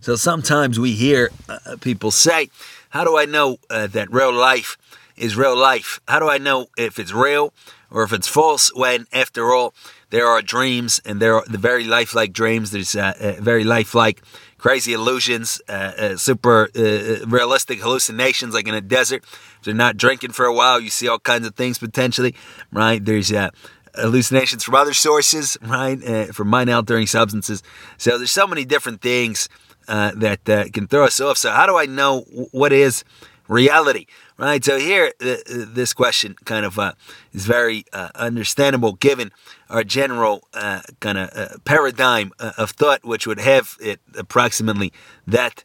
So sometimes we hear uh, people say, How do I know uh, that real life is real life? How do I know if it's real or if it's false when, after all, there are dreams and there are the very lifelike dreams? There's uh, uh very lifelike crazy illusions, uh, uh, super realistic hallucinations like in a desert. If you're not drinking for a while, you see all kinds of things potentially, right? There's hallucinations from other sources, right? From mind altering substances. So there's so many different things uh, that uh, can throw us off. So how do I know what is reality? Right. So here, this question kind of uh, is very uh, understandable given our general uh, kind of paradigm of thought, which would have it approximately that.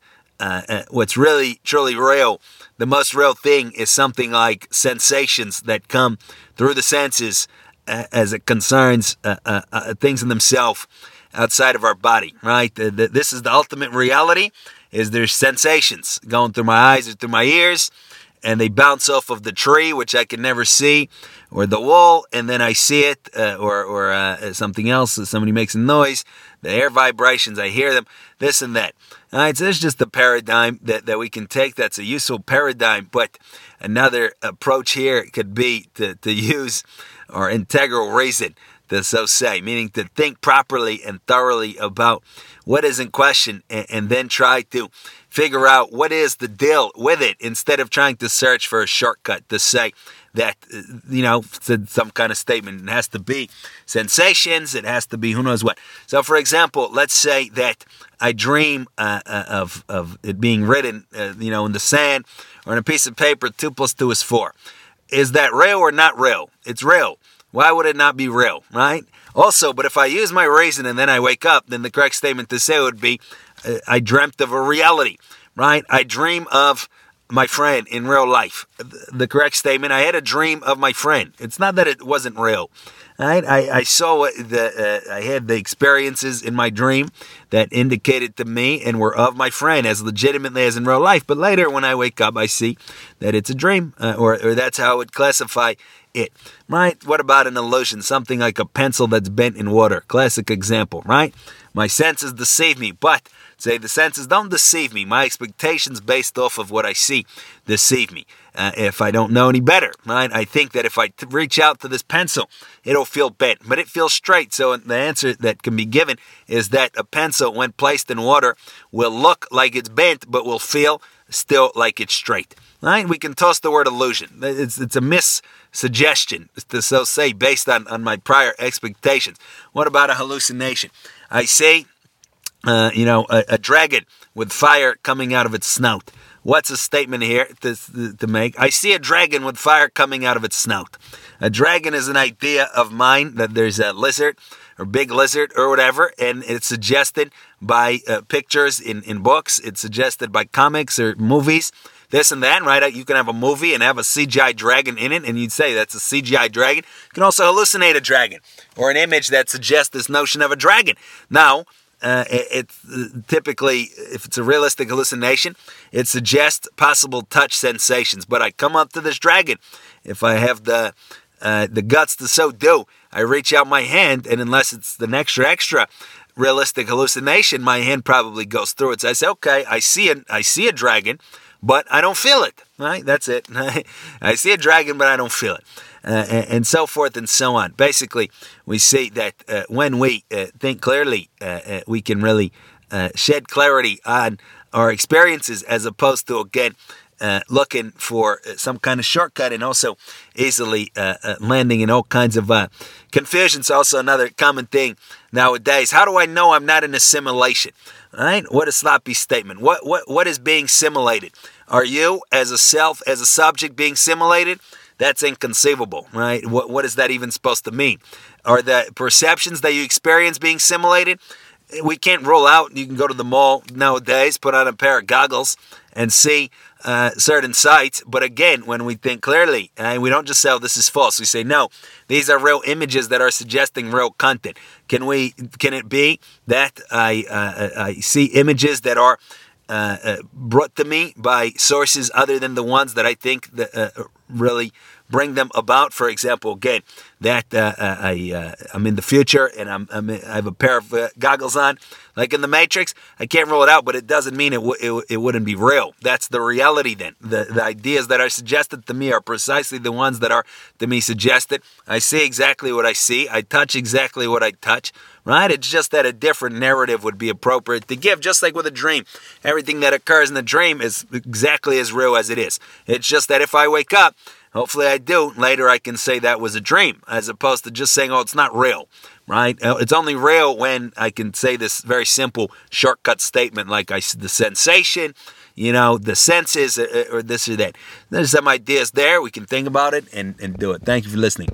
what's really truly real, the most real thing is something like sensations that come through the senses as it concerns uh, uh, uh, things in themselves outside of our body, right? The, the, this is the ultimate reality. Is there's sensations going through my eyes or through my ears, and they bounce off of the tree, which I can never see, or the wall, and then I see it, uh, or or uh, something else. Somebody makes a noise, the air vibrations, I hear them, this and that. All right, so this is just the paradigm that, that we can take. That's a useful paradigm, but another approach here could be to, to use or integral reason to so say, meaning to think properly and thoroughly about what is in question and, and, then try to figure out what is the deal with it instead of trying to search for a shortcut to say that, you know, some kind of statement. It has to be sensations, it has to be who knows what. So, for example, let's say that I dream uh, uh, of, of it being written, uh, you know, in the sand or in a piece of paper, 2 plus 2 is 4. Is that real or not real? It's real. Why would it not be real, right? Also, but if I use my reason and then I wake up, then the correct statement to say would be uh, I dreamt of a reality, right? I dream of my friend in real life. The correct statement I had a dream of my friend. It's not that it wasn't real. Right? I, I saw the uh, I had the experiences in my dream that indicated to me and were of my friend as legitimately as in real life. But later, when I wake up, I see that it's a dream, uh, or, or that's how I would classify it. Right? What about an illusion? Something like a pencil that's bent in water. Classic example, right? My senses deceive me, but say the senses don't deceive me. My expectations based off of what I see deceive me uh, if I don't know any better, right? I think that if I t- reach out to this pencil, it'll feel bent, but it feels straight. So the answer that can be given is that a pencil, when placed in water, will look like it's bent, but will feel still like it's straight. Right? We can toss the word illusion. It's, it's a missuggestion to so say based on, on my prior expectations. What about a hallucination? I say, uh, you know, a, a dragon with fire coming out of its snout. What's a statement here to, to make? I see a dragon with fire coming out of its snout. A dragon is an idea of mine that there's a lizard or big lizard or whatever, and it's suggested by uh, pictures in, in books, it's suggested by comics or movies, this and that, right? You can have a movie and have a CGI dragon in it, and you'd say that's a CGI dragon. You can also hallucinate a dragon or an image that suggests this notion of a dragon. Now, uh, it, it, typically, if it's a realistic hallucination, it suggests possible touch sensations. But I come up to this dragon, if I have the uh, the guts to so do, I reach out my hand, and unless it's an extra extra realistic hallucination, my hand probably goes through it. So I say, okay, I see a, I see a dragon, but I don't feel it. Right? That's it. I see a dragon, but I don't feel it uh, and, so forth and so on. Basically, we see that uh, when we uh, think clearly, uh, uh, we can really uh, shed clarity on our experiences as opposed to, again, looking for some kind of shortcut and also easily landing in all kinds of confusions. Also, another common thing nowadays. How do I know I'm not in assimilation? simulation? Right? What a sloppy statement. What what what is being simulated? Are you, as a self, as a subject, being simulated? That's inconceivable, right? What, what is that even supposed to mean? Are the perceptions that you experience being simulated? We can't rule out. You can go to the mall nowadays, put on a pair of goggles, and see uh, certain sights. But again, when we think clearly, and we don't just say, oh, this is false, we say, no, these are real images that are suggesting real content. Can we? Can it be that I, uh, I see images that are uh, uh, brought to me by sources other than the ones that I think that, uh, really bring them about. For example, again, that uh, uh I uh, I'm in the future and I'm, I'm I have a pair of uh, goggles on, like in the Matrix. I can't rule it out, but it doesn't mean it, w- it, it wouldn't be real. That's the reality. Then the the ideas that are suggested to me are precisely the ones that are to me suggested. I see exactly what I see. I touch exactly what I touch. Right? It's just that a different narrative would be appropriate to give, just like with a dream. Everything that occurs in the dream is exactly as real as it is. It's just that if I wake up Hopefully, I do. Later, I can say that was a dream, as opposed to just saying, "Oh, it's not real." Right? Uh, it's only real when I can say this very simple shortcut statement, like I the sensation, you know, the senses, uh, uh, or this or that. There's some ideas there. We can think about it and, and do it. Thank you for listening.